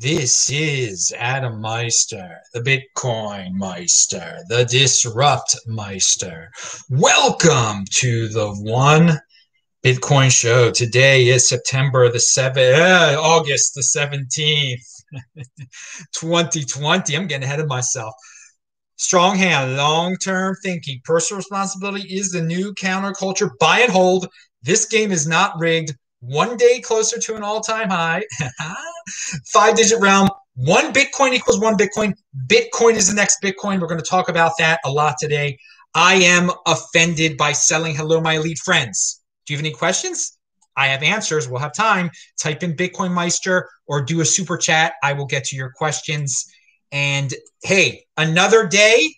This is Adam Meister, the Bitcoin Meister, the Disrupt Meister. Welcome to the One Bitcoin Show. Today is September the 7th, uh, August the 17th, 2020. I'm getting ahead of myself. Strong hand, long term thinking. Personal responsibility is the new counterculture. Buy and hold. This game is not rigged. One day closer to an all time high. Five digit realm. One Bitcoin equals one Bitcoin. Bitcoin is the next Bitcoin. We're going to talk about that a lot today. I am offended by selling hello, my elite friends. Do you have any questions? I have answers. We'll have time. Type in Bitcoin Meister or do a super chat. I will get to your questions. And hey, another day,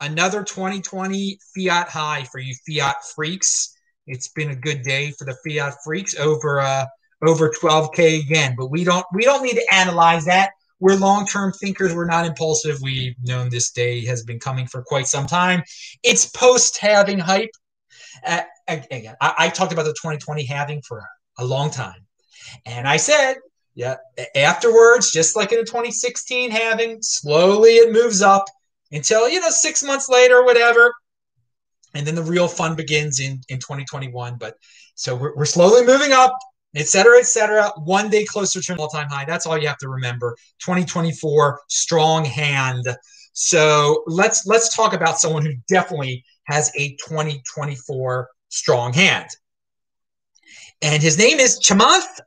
another 2020 fiat high for you fiat freaks. It's been a good day for the fiat freaks over uh, over 12k again. But we don't we don't need to analyze that. We're long-term thinkers. We're not impulsive. We've known this day has been coming for quite some time. It's post-halving hype. Uh, again, I, I talked about the 2020 halving for a long time, and I said yeah. Afterwards, just like in the 2016 halving, slowly it moves up until, you know, six months later, or whatever. And then the real fun begins in, in 2021. But so we're, we're slowly moving up, et cetera, et cetera. One day closer to an all time high. That's all you have to remember. 2024, strong hand. So let's let's talk about someone who definitely has a 2024 strong hand. And his name is Chamath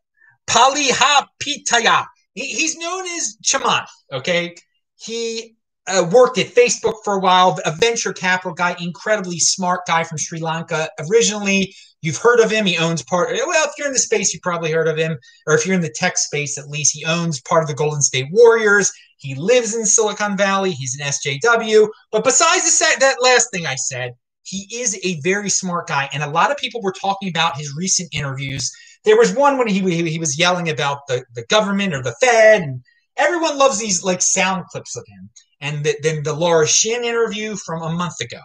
Palihapitiya. He's known as Chamath, okay? He uh, worked at Facebook for a while, a venture capital guy, incredibly smart guy from Sri Lanka. Originally, you've heard of him. He owns part, well, if you're in the space, you probably heard of him. Or if you're in the tech space, at least, he owns part of the Golden State Warriors. He lives in Silicon Valley. He's an SJW. But besides the, that last thing I said, he is a very smart guy. And a lot of people were talking about his recent interviews there was one when he he was yelling about the, the government or the Fed, and everyone loves these like sound clips of him. And the, then the Laura Shin interview from a month ago,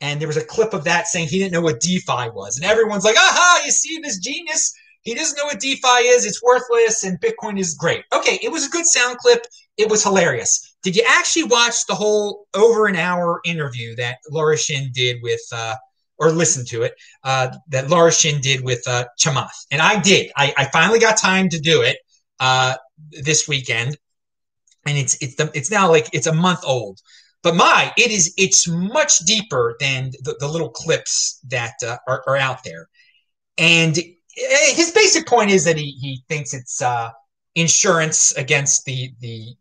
and there was a clip of that saying he didn't know what DeFi was, and everyone's like, "Aha! You see this genius? He doesn't know what DeFi is. It's worthless, and Bitcoin is great." Okay, it was a good sound clip. It was hilarious. Did you actually watch the whole over an hour interview that Laura Shin did with? Uh, or listen to it uh, that Laura Shin did with uh, Chamath. And I did. I, I finally got time to do it uh, this weekend. And it's it's the, it's now like it's a month old. But my, it is it's much deeper than the, the little clips that uh, are, are out there. And eh, his basic point is that he, he thinks it's uh, insurance against the the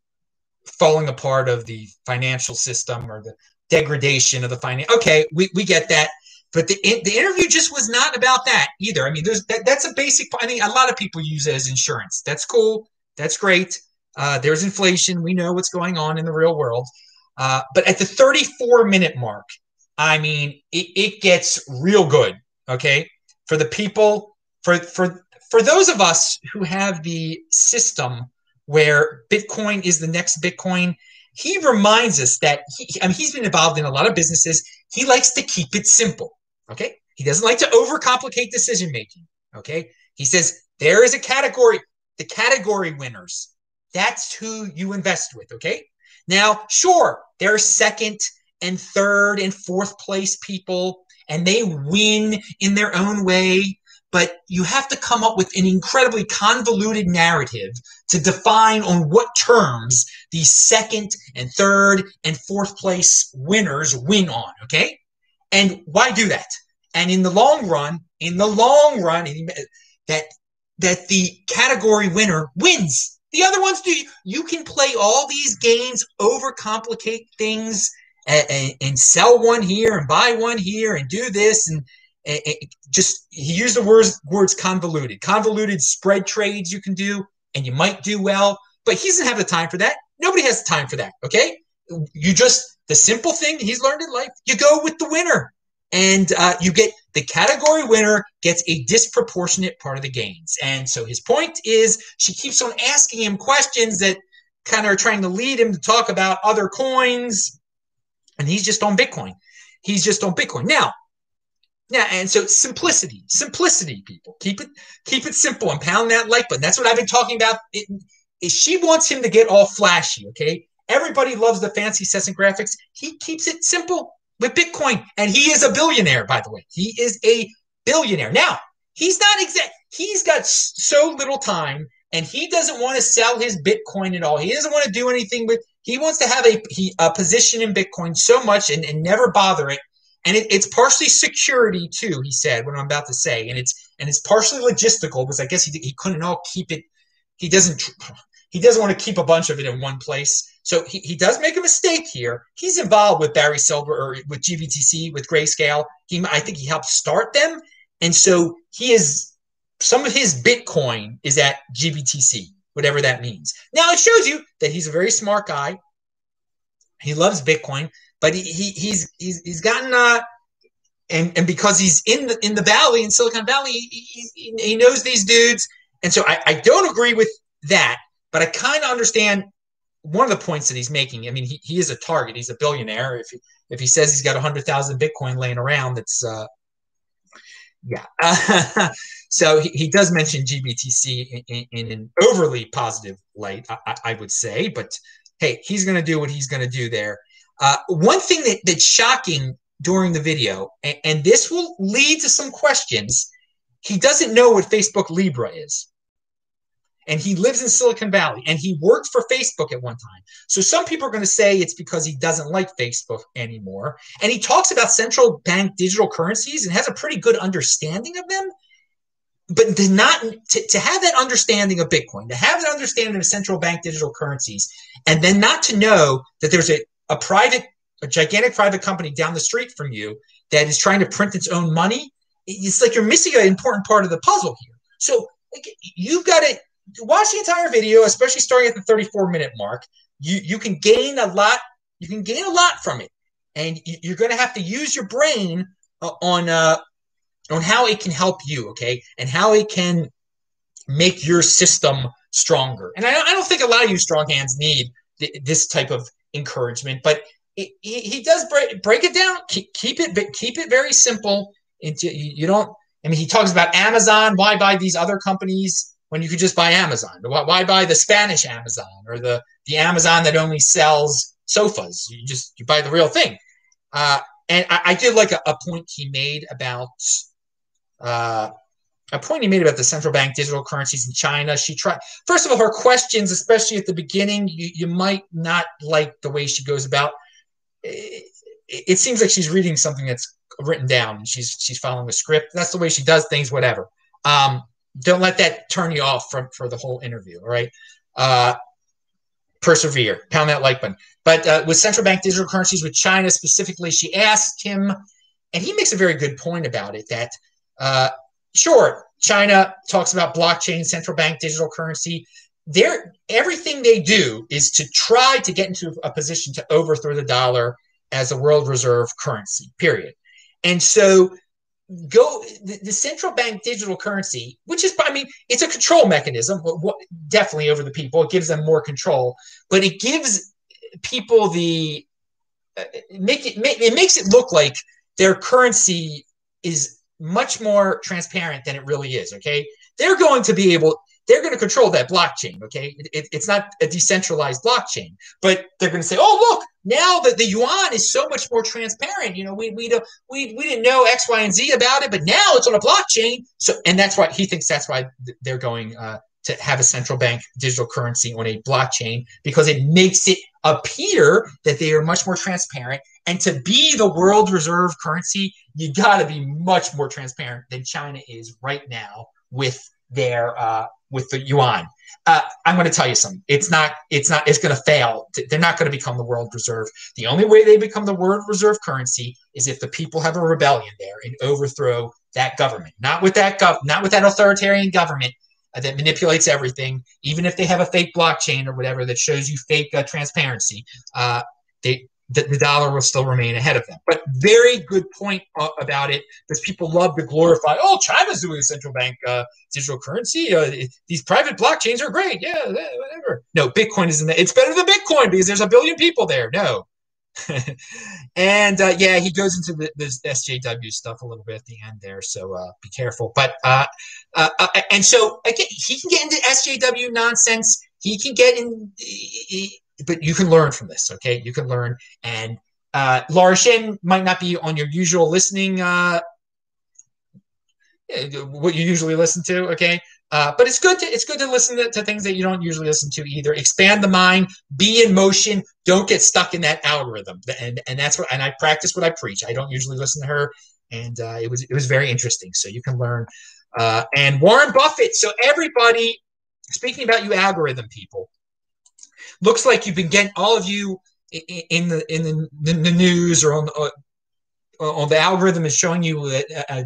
falling apart of the financial system or the degradation of the finance. Okay, we, we get that. But the the interview just was not about that either. I mean, there's that, that's a basic. Point. I mean, a lot of people use it as insurance. That's cool. That's great. Uh, there's inflation. We know what's going on in the real world. Uh, but at the 34 minute mark, I mean, it, it gets real good. Okay, for the people, for for for those of us who have the system where Bitcoin is the next Bitcoin, he reminds us that he, I mean, he's been involved in a lot of businesses. He likes to keep it simple. Okay. He doesn't like to overcomplicate decision making. Okay. He says there is a category, the category winners. That's who you invest with. Okay. Now, sure, there are second and third and fourth place people, and they win in their own way. But you have to come up with an incredibly convoluted narrative to define on what terms the second and third and fourth place winners win on. Okay. And why do that? And in the long run, in the long run, that that the category winner wins. The other ones do. You can play all these games, overcomplicate things, and, and, and sell one here and buy one here and do this and, and just he used the words words convoluted, convoluted spread trades you can do, and you might do well. But he doesn't have the time for that. Nobody has the time for that. Okay, you just the simple thing he's learned in life. You go with the winner and uh, you get the category winner gets a disproportionate part of the gains. And so his point is she keeps on asking him questions that kind of are trying to lead him to talk about other coins, and he's just on Bitcoin. He's just on Bitcoin now. Yeah, and so simplicity, simplicity, people keep it keep it simple and pound that like button. That's what I've been talking about. It, she wants him to get all flashy. Okay, everybody loves the fancy sets and graphics. He keeps it simple with Bitcoin, and he is a billionaire, by the way. He is a billionaire. Now, he's not exact. He's got so little time, and he doesn't want to sell his Bitcoin at all. He doesn't want to do anything with. He wants to have a, he, a position in Bitcoin so much and, and never bother it. And it, it's partially security too. He said what I'm about to say, and it's and it's partially logistical because I guess he he couldn't all keep it. He doesn't he doesn't want to keep a bunch of it in one place. So he, he does make a mistake here. He's involved with Barry Silbert or with GBTC, with Grayscale. He, I think he helped start them. And so he is, some of his Bitcoin is at GBTC, whatever that means. Now it shows you that he's a very smart guy. He loves Bitcoin, but he, he he's, he's, he's gotten, uh, and, and because he's in the, in the Valley, in Silicon Valley, he, he, he knows these dudes. And so I, I don't agree with that. But I kind of understand one of the points that he's making. I mean, he, he is a target. He's a billionaire. If he, if he says he's got 100,000 Bitcoin laying around, that's, uh, yeah. so he, he does mention GBTC in, in, in an overly positive light, I, I would say. But hey, he's going to do what he's going to do there. Uh, one thing that, that's shocking during the video, and, and this will lead to some questions, he doesn't know what Facebook Libra is and he lives in Silicon Valley and he worked for Facebook at one time. So some people are going to say it's because he doesn't like Facebook anymore. And he talks about central bank digital currencies and has a pretty good understanding of them. But to not to, to have that understanding of Bitcoin, to have that understanding of central bank digital currencies, and then not to know that there's a, a private, a gigantic private company down the street from you that is trying to print its own money, it's like you're missing an important part of the puzzle here. So you've got to watch the entire video, especially starting at the 34 minute mark. You you can gain a lot. You can gain a lot from it, and you're going to have to use your brain uh, on uh, on how it can help you, okay, and how it can make your system stronger. And I, I don't think a lot of you strong hands need th- this type of encouragement, but he, he does break, break it down. Keep, keep it keep it very simple. Into, you don't. I mean, he talks about Amazon. Why buy these other companies? When you could just buy Amazon? Why buy the Spanish Amazon or the, the Amazon that only sells sofas? You just you buy the real thing. Uh, and I, I, did like a, a, point he made about uh, a point he made about the central bank digital currencies in China. She tried first of all her questions, especially at the beginning. You, you might not like the way she goes about. It, it seems like she's reading something that's written down. She's she's following a script. That's the way she does things. Whatever. Um, don't let that turn you off from for the whole interview. All right. Uh, persevere. Pound that like button. But uh, with central bank digital currencies, with China specifically, she asked him, and he makes a very good point about it. That uh, sure, China talks about blockchain, central bank digital currency. They're, everything they do is to try to get into a position to overthrow the dollar as a world reserve currency. Period. And so go the, the, central bank digital currency which is i mean it's a control mechanism definitely over the people it gives them more control but it gives people the uh, make it make, it makes it look like their currency is much more transparent than it really is okay they're going to be able they're going to control that blockchain. Okay, it, it, it's not a decentralized blockchain, but they're going to say, "Oh, look, now that the yuan is so much more transparent. You know, we we don't we we didn't know X, Y, and Z about it, but now it's on a blockchain. So, and that's why he thinks that's why they're going uh, to have a central bank digital currency on a blockchain because it makes it appear that they are much more transparent. And to be the world reserve currency, you got to be much more transparent than China is right now with their uh, with the yuan. Uh, I'm going to tell you something. It's not. It's not. It's going to fail. They're not going to become the world reserve. The only way they become the world reserve currency is if the people have a rebellion there and overthrow that government. Not with that gov. Not with that authoritarian government uh, that manipulates everything. Even if they have a fake blockchain or whatever that shows you fake uh, transparency, uh, they the, the dollar will still remain ahead of them. But very good point uh, about it because people love to glorify, oh, China's doing a central bank uh, digital currency. Uh, these private blockchains are great. Yeah, whatever. No, Bitcoin isn't that. It's better than Bitcoin because there's a billion people there. No. and uh, yeah, he goes into the, this SJW stuff a little bit at the end there, so uh, be careful. But uh and so again, he can get into SJW nonsense he can get in, he, but you can learn from this. Okay, you can learn. And uh, Laura Shin might not be on your usual listening, uh, what you usually listen to. Okay, uh, but it's good to it's good to listen to, to, things that you don't usually listen to either. Expand the mind, be in motion, don't get stuck in that algorithm. And and that's what and I practice what I preach. I don't usually listen to her, and uh, it was it was very interesting. So you can learn. Uh, and Warren Buffett. So everybody, speaking about you algorithm people, looks like you've been getting all of you in the in the, the news or on uh, on the algorithm is showing you that uh,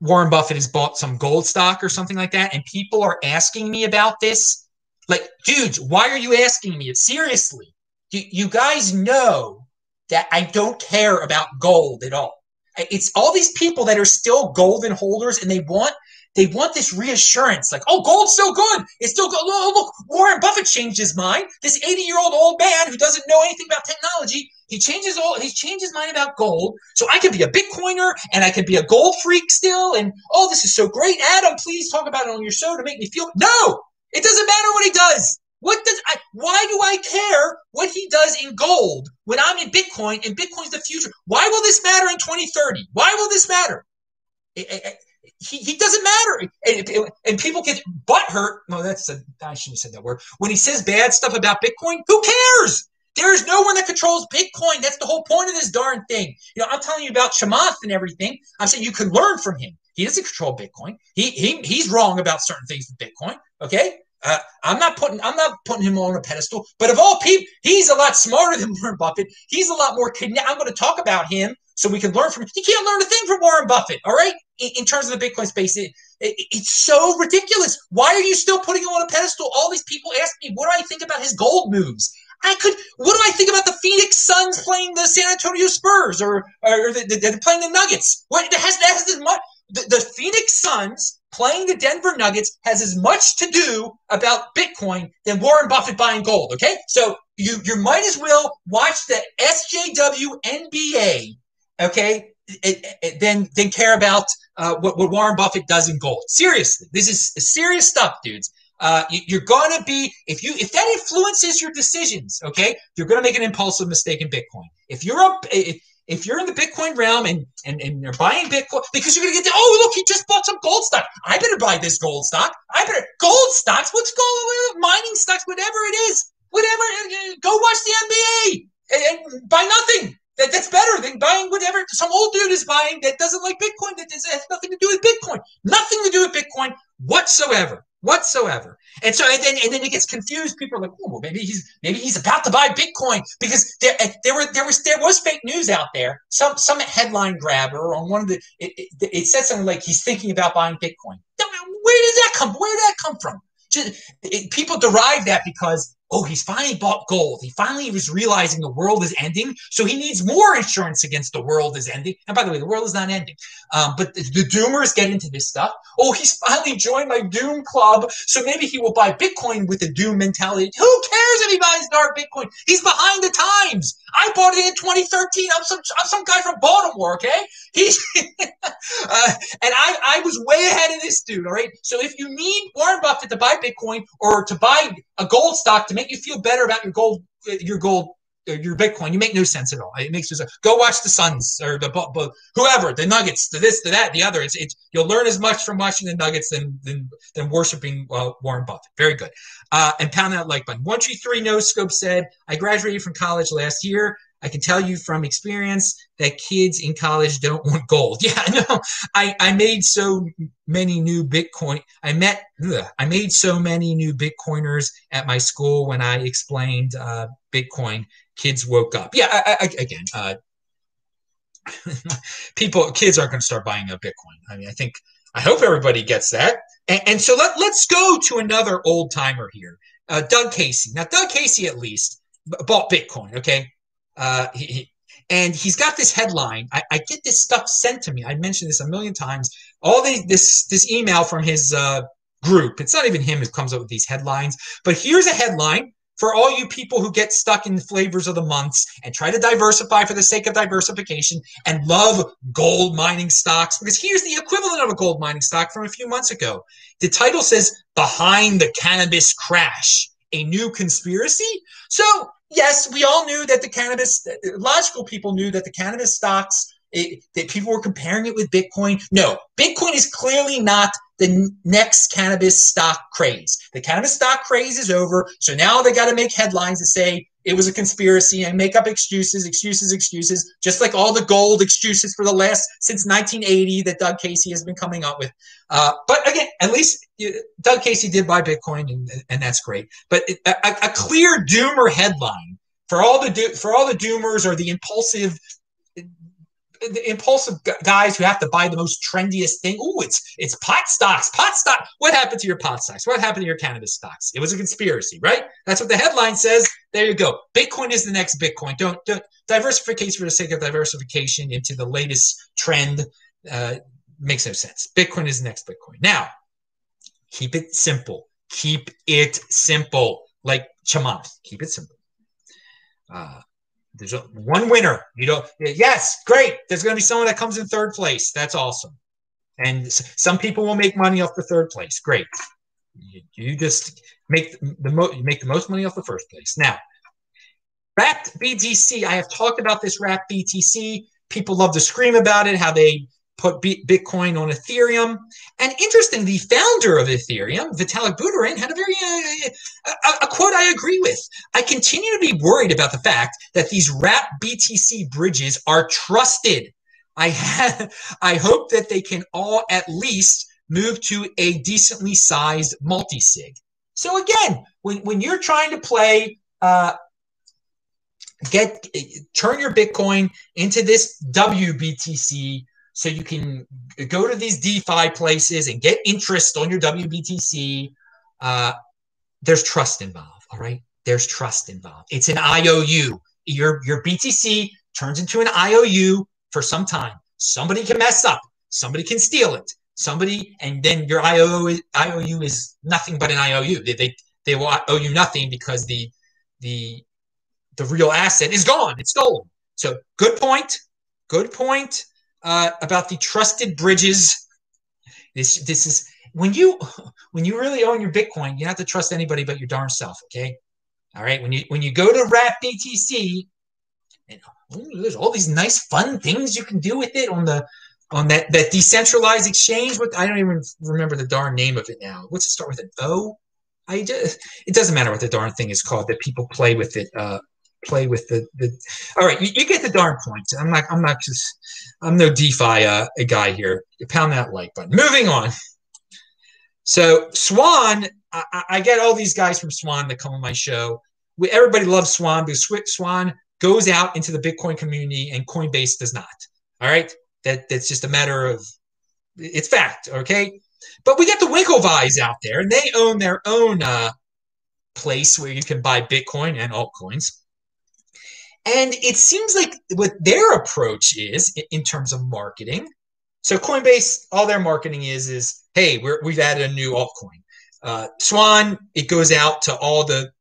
Warren Buffett has bought some gold stock or something like that, and people are asking me about this. Like, dudes, why are you asking me? Seriously, you, you guys know that I don't care about gold at all. It's all these people that are still golden holders, and they want they want this reassurance, like, oh, gold's still good. It's still good. Oh, look, Warren Buffett changed his mind. This 80 year old old man who doesn't know anything about technology, he changes all he changed his mind about gold. So I could be a Bitcoiner and I could be a gold freak still. And oh, this is so great. Adam, please talk about it on your show to make me feel. No, it doesn't matter what he does. What does I, why do I care what he does in gold when I'm in Bitcoin and Bitcoin's the future? Why will this matter in 2030? Why will this matter? He, he doesn't matter. And, and people get butt hurt. No, that's a, I shouldn't have said that word. When he says bad stuff about Bitcoin, who cares? There is no one that controls Bitcoin. That's the whole point of this darn thing. You know, I'm telling you about Chamath and everything. I'm saying you can learn from him. He doesn't control Bitcoin. He, he he's wrong about certain things with Bitcoin. Okay. Uh, I'm not putting I'm not putting him on a pedestal, but of all people, he's a lot smarter than Warren Buffett. He's a lot more connected. I'm going to talk about him so we can learn from. You can't learn a thing from Warren Buffett. All right, in, in terms of the Bitcoin space, it, it, it's so ridiculous. Why are you still putting him on a pedestal? All these people ask me, what do I think about his gold moves? I could. What do I think about the Phoenix Suns playing the San Antonio Spurs or or the, the, the playing the Nuggets? What has that has as much. The, the Phoenix Suns playing the Denver Nuggets has as much to do about Bitcoin than Warren Buffett buying gold. Okay, so you you might as well watch the SJW NBA. Okay, it, it, then then care about uh, what, what Warren Buffett does in gold. Seriously, this is serious stuff, dudes. Uh, you, are gonna be if you if that influences your decisions, okay, you're gonna make an impulsive mistake in Bitcoin. If you're a if, if you're in the Bitcoin realm and, and, and you're buying Bitcoin because you're going to get the, oh, look, he just bought some gold stock. I better buy this gold stock. I better, gold stocks, what's gold, mining stocks, whatever it is, whatever, uh, uh, go watch the NBA and, and buy nothing. That, that's better than buying whatever some old dude is buying that doesn't like Bitcoin, that has nothing to do with Bitcoin. Nothing to do with Bitcoin whatsoever whatsoever. And so, and then, and then it gets confused. People are like, "Oh, well, maybe he's maybe he's about to buy Bitcoin because there, eh, there were there was there was fake news out there. Some some headline grabber on one of the it, it, it said something like he's thinking about buying Bitcoin. Where did that come? Where did that come from? Just, it, people derive that because oh, he's finally bought gold. He finally was realizing the world is ending. So he needs more insurance against the world is ending. And by the way, the world is not ending. Um, but the, the, doomers get into this stuff. Oh, he's finally joined my doom club. So maybe he will buy Bitcoin with the doom mentality. Who cares if he buys dark Bitcoin? He's behind the times. I bought it in 2013. I'm some, I'm some guy from Baltimore, okay? He's, uh, and I, I was way ahead of this dude, all right? So if you need Warren Buffett to buy Bitcoin or to buy a gold stock to make you feel better about your gold, your gold, your Bitcoin. You make no sense at all. It makes you go watch the Suns or the whoever, the Nuggets, the this, the that, the other. It's, it's you'll learn as much from watching the Nuggets than than, than worshiping uh, Warren Buffett. Very good. Uh, and pound that like button. One two three. No scope said I graduated from college last year. I can tell you from experience that kids in college don't want gold. Yeah, no, I, I made so many new Bitcoin. I met, ugh, I made so many new Bitcoiners at my school when I explained uh, Bitcoin. Kids woke up. Yeah, I, I, again, uh, people, kids aren't going to start buying a Bitcoin. I mean, I think, I hope everybody gets that. And, and so let, let's go to another old timer here, uh, Doug Casey. Now, Doug Casey at least bought Bitcoin. Okay, uh, he, and he's got this headline. I, I, get this stuff sent to me. I mentioned this a million times. All the, this this email from his uh, group. It's not even him who comes up with these headlines. But here's a headline for all you people who get stuck in the flavors of the months and try to diversify for the sake of diversification and love gold mining stocks, because here's the equivalent of a gold mining stock from a few months ago. The title says Behind the Cannabis Crash, a new conspiracy. So, yes, we all knew that the cannabis, logical people knew that the cannabis stocks it, that people were comparing it with Bitcoin. No, Bitcoin is clearly not the next cannabis stock craze. The cannabis stock craze is over. So now they got to make headlines to say it was a conspiracy and make up excuses, excuses, excuses, just like all the gold excuses for the last since 1980 that Doug Casey has been coming up with. Uh, but again, at least Doug Casey did buy Bitcoin, and, and that's great. But a, a clear doomer headline for all the do, for all the doomers or the impulsive the impulsive guys who have to buy the most trendiest thing. Oh, it's it's pot stocks. Pot stock. What happened to your pot stocks? What happened to your cannabis stocks? It was a conspiracy, right? That's what the headline says. There you go. Bitcoin is the next Bitcoin. Don't don't diversification for the sake of diversification into the latest trend uh, makes no sense. Bitcoin is the next Bitcoin. Now, keep it simple. Keep it simple. Like Chamath. Keep it simple. Uh, there's a, one winner. You know, yes, great. There's going to be someone that comes in third place. That's awesome. And some people will make money off the third place. Great. You, you just make the mo- you make the most money off the first place. Now, Wrapped BTC. I have talked about this Wrapped BTC. People love to scream about it. How they put Bitcoin on Ethereum. And interesting, the founder of Ethereum, Vitalik Buterin, had a very uh, a, a, quote I agree with. I continue to be worried about the fact that these wrap BTC bridges are trusted. I have, I hope that they can all at least move to a decently sized multi-sig. So again, when, when you're trying to play uh, get turn your Bitcoin into this WBTC so you can go to these DeFi places and get interest on your WBTC. Uh, there's trust involved. All right. There's trust involved. It's an IOU. Your, your BTC turns into an IOU for some time. Somebody can mess up. Somebody can steal it. Somebody, and then your IOU, IOU is nothing but an IOU. They, they, they will owe you nothing because the, the, the real asset is gone. It's stolen. So good point. Good point uh, about the trusted bridges. This this is when you when you really own your Bitcoin, you have to trust anybody but your darn self. Okay, all right. When you when you go to Wrap BTC, and oh, there's all these nice fun things you can do with it on the on that that decentralized exchange. What I don't even remember the darn name of it now. What's it start with an O? I just it doesn't matter what the darn thing is called that people play with it. Uh, play with the, the all right you, you, get the darn point i'm not i'm not just i'm no defi uh, a guy here. You pound that like button. Moving on. So swan I, I, get all these guys from swan that come on my show. We, everybody loves swan. Because swan goes out into the bitcoin community and coinbase does not. All right? That that's just a matter of it's fact okay? But we got the Winklevoss out there and they own their own uh, place where you can buy bitcoin and altcoins and it seems like what their approach is in terms of marketing. So Coinbase, all their marketing is is hey, we're, we've added a new altcoin. Uh, Swan, it goes out to all the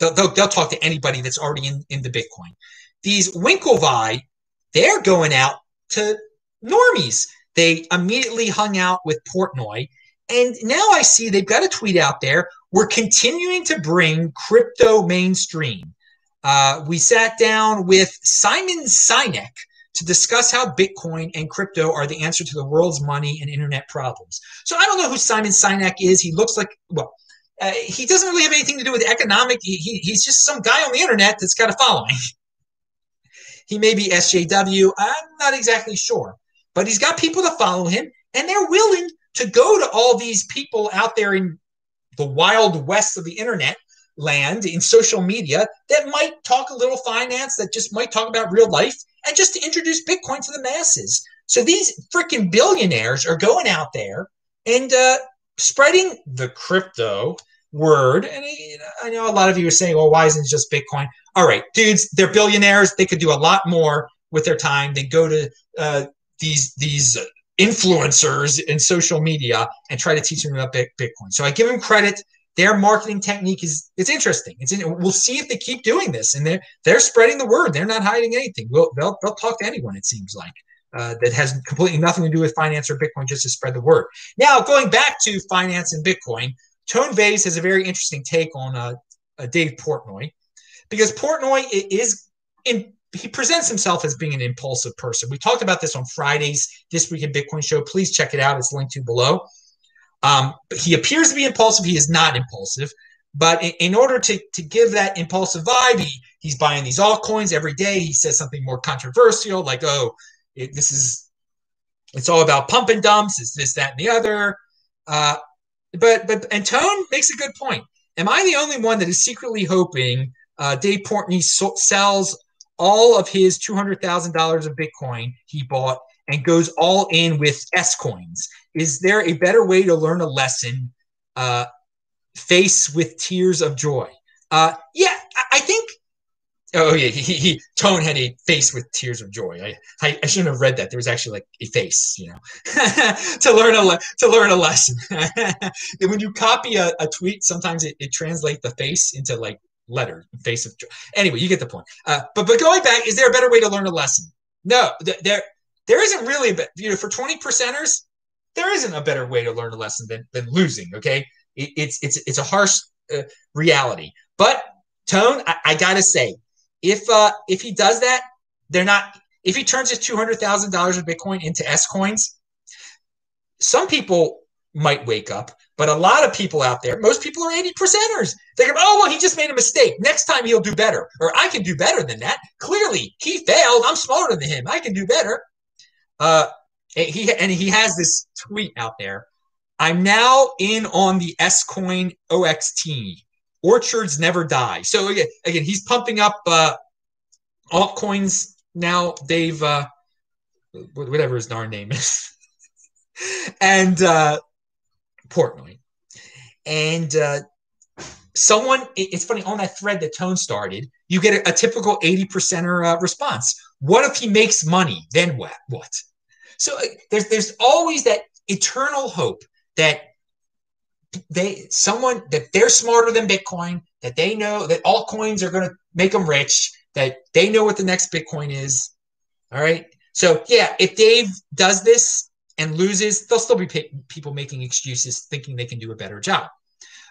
they'll, they'll, they'll, talk to anybody that's already in, in the Bitcoin. These Winklevi, they're going out to normies. They immediately hung out with Portnoy. And now I see they've got a tweet out there. We're continuing to bring crypto mainstream. Uh, we sat down with Simon Sinek to discuss how Bitcoin and crypto are the answer to the world's money and internet problems. So I don't know who Simon Sinek is. He looks like, well, uh, he doesn't really have anything to do with economic. He, he, he's just some guy on the internet that's got a following. he may be SJW. I'm not exactly sure. But he's got people to follow him, and they're willing to go to all these people out there in the wild west of the internet land in social media that might talk a little finance, that just might talk about real life, and just to introduce Bitcoin to the masses. So these freaking billionaires are going out there and uh, spreading the crypto word. And I know a lot of you are saying, well, why isn't it just Bitcoin? All right, dudes, they're billionaires. They could do a lot more with their time They go to uh, these these influencers in social media and try to teach them about Bitcoin. So I give them credit their marketing technique is it's interesting. It's in, we'll see if they keep doing this, and they're they're spreading the word. They're not hiding anything. We'll, they'll they'll talk to anyone. It seems like. Uh, that has completely nothing to do with finance or Bitcoin, just to spread the word. Now, going back to finance and Bitcoin, Tone Vays has a very interesting take on uh, uh, Dave Portnoy, because Portnoy is in he presents himself as being an impulsive person. We talked about this on Fridays this week in Bitcoin show. Please check it out. It's linked to below. Um, he appears to be impulsive. He is not impulsive. But in, in, order to, to give that impulsive vibe, he, he's buying these altcoins every day. He says something more controversial, like, oh, it, this is, it's all about pump and dumps. It's this, that, and the other. Uh, but, but, and Tone makes a good point. Am I the only one that is secretly hoping uh, Dave Portnoy so- sells all of his $200,000 of Bitcoin he bought and goes all in with S coins? Is there a better way to learn a lesson? Uh, face with tears of joy. Uh, yeah, I think. Oh yeah, he, he, Tone had a face with tears of joy. I, I, I shouldn't have read that. There was actually like a face, you know, to learn a le- to learn a lesson. when you copy a, a tweet, sometimes it, it translates the face into like letter face of joy. Anyway, you get the point. Uh, but but going back, is there a better way to learn a lesson? No, th- there there isn't really. But you know, for twenty percenters, there isn't a better way to learn a lesson than, than losing. Okay, it, it's it's it's a harsh uh, reality. But Tone, I, I, gotta say, if uh, if he does that, they're not. If he turns his two hundred thousand dollars of Bitcoin into S coins, some people might wake up, but a lot of people out there, most people are 80 percenters. They go, oh, well, he just made a mistake. Next time he'll do better. Or I can do better than that. Clearly, he failed. I'm smarter than him. I can do better. Uh, he and he has this tweet out there. I'm now in on the S Coin OXT. Orchids never die. So again, again, he's pumping up uh, altcoins now. They've uh, whatever his darn name is, and uh, Portnoy, and uh, someone. It's funny on that thread that Tone started. You get a, a typical eighty percenter uh, response. What if he makes money? Then what? What? So uh, there's there's always that eternal hope that they someone that they're smarter than Bitcoin, that they know that altcoins are going to make them rich, that they know what the next Bitcoin is. All right. So yeah, if Dave does this and loses, there'll still be people making excuses, thinking they can do a better job.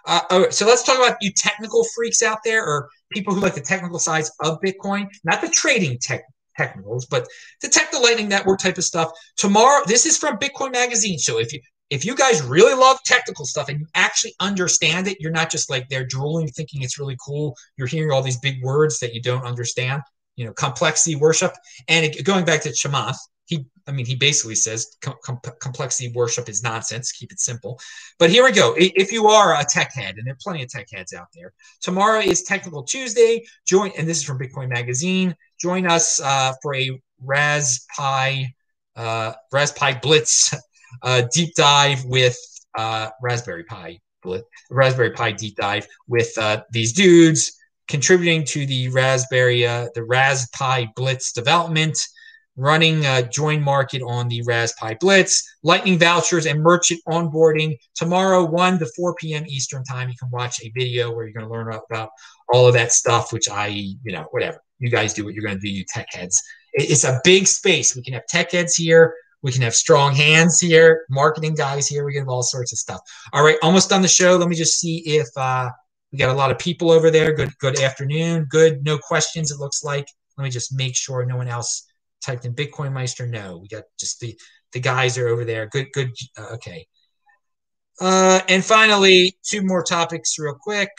Uh, so let's talk about you technical freaks out there, or people who like the technical sides of Bitcoin, not the trading tech technicals, but detect the Lightning Network type of stuff. Tomorrow, this is from Bitcoin Magazine. So if you if you guys really love technical stuff and you actually understand it, you're not just like they're drooling, thinking it's really cool. You're hearing all these big words that you don't understand. You know, complexity worship. And it, going back to Chamath, he, I mean, he basically says com- com- complexity worship is nonsense. Keep it simple. But here we go. If you are a tech head, and there are plenty of tech heads out there, tomorrow is Technical Tuesday. Join, and this is from Bitcoin Magazine. Join us uh, for a Raspberry uh, Raspberry Blitz uh, deep dive with uh, Raspberry Pi, Raspberry Pi deep dive with uh, these dudes contributing to the Raspberry, uh, the Raspberry Blitz development, running a join market on the Raspberry Blitz, lightning vouchers, and merchant onboarding. Tomorrow, 1 to 4 p.m. Eastern Time, you can watch a video where you're going to learn about all of that stuff, which I, you know, whatever. You guys do what you're going to do, you tech heads. It's a big space. We can have tech heads here. We can have strong hands here, marketing guys here. We can have all sorts of stuff. All right, almost done the show. Let me just see if uh, we got a lot of people over there. Good, good afternoon. Good, no questions. It looks like. Let me just make sure no one else typed in Bitcoin Meister. No, we got just the the guys are over there. Good, good. Uh, okay. Uh, and finally, two more topics real quick.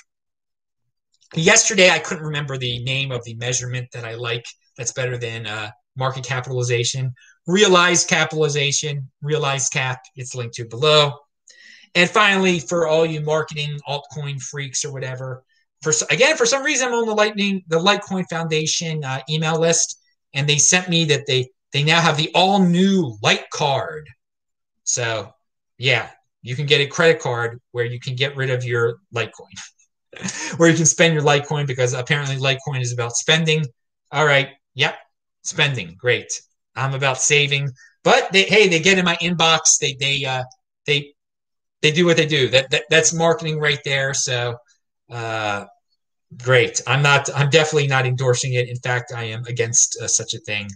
Yesterday, I couldn't remember the name of the measurement that I like. That's better than uh, market capitalization realized capitalization, realized cap, it's linked to below. And finally, for all you marketing altcoin freaks or whatever, for again, for some reason, I'm on the Lightning, the Litecoin Foundation uh, email list, and they sent me that they they now have the all new Light card. So yeah, you can get a credit card where you can get rid of your Litecoin, where you can spend your Litecoin because apparently Litecoin is about spending. All right, yep, spending, great. I'm about saving. But they, hey, they get in my inbox. They they uh, they they do what they do. That, that that's marketing right there. So uh, great. I'm not. I'm definitely not endorsing it. In fact, I am against uh, such a thing.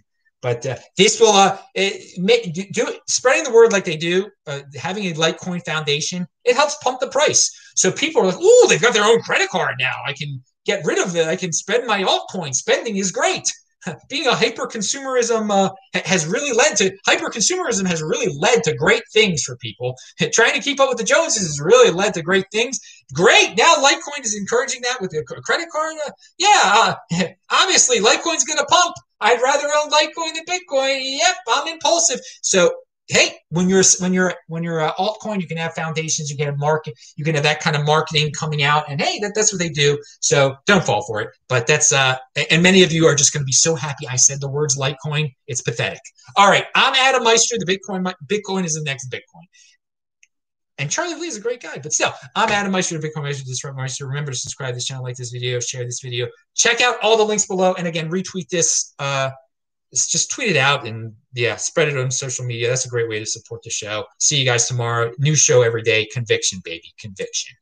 But uh, this will uh, it, do, do spreading the word like they do, uh, having a Litecoin foundation, it helps pump the price. So people are like, "Oh, they've got their own credit card now. I can get rid of it. I can spend my altcoin. Spending is great." being a hyper consumerism uh, has really led to hyper consumerism has really led to great things for people. Trying to keep up with the Joneses has really led to great things. Great. Now Litecoin is encouraging that with a credit card. Uh, yeah, uh, obviously Litecoin's going to pump. I'd rather own Litecoin than Bitcoin. Yep, I'm impulsive. So hey, when you're when you're when you're uh, altcoin, you can have foundations, you can have market, you can have that kind of marketing coming out, and hey, that, that's what they do. So don't fall for it. But that's uh, and many of you are just going to be so happy I said the words Litecoin. It's pathetic. All right, I'm Adam Meister. The Bitcoin Bitcoin is the next Bitcoin. And Charlie Lee is a great guy, but still, I'm Adam Meister, the Bitcoin Meister, Disrupt Meister. Remember to subscribe to this channel, like this video, share this video, check out all the links below, and again, retweet this. Uh, just tweet it out and yeah, spread it on social media. That's a great way to support the show. See you guys tomorrow. New show every day. Conviction, baby. Conviction.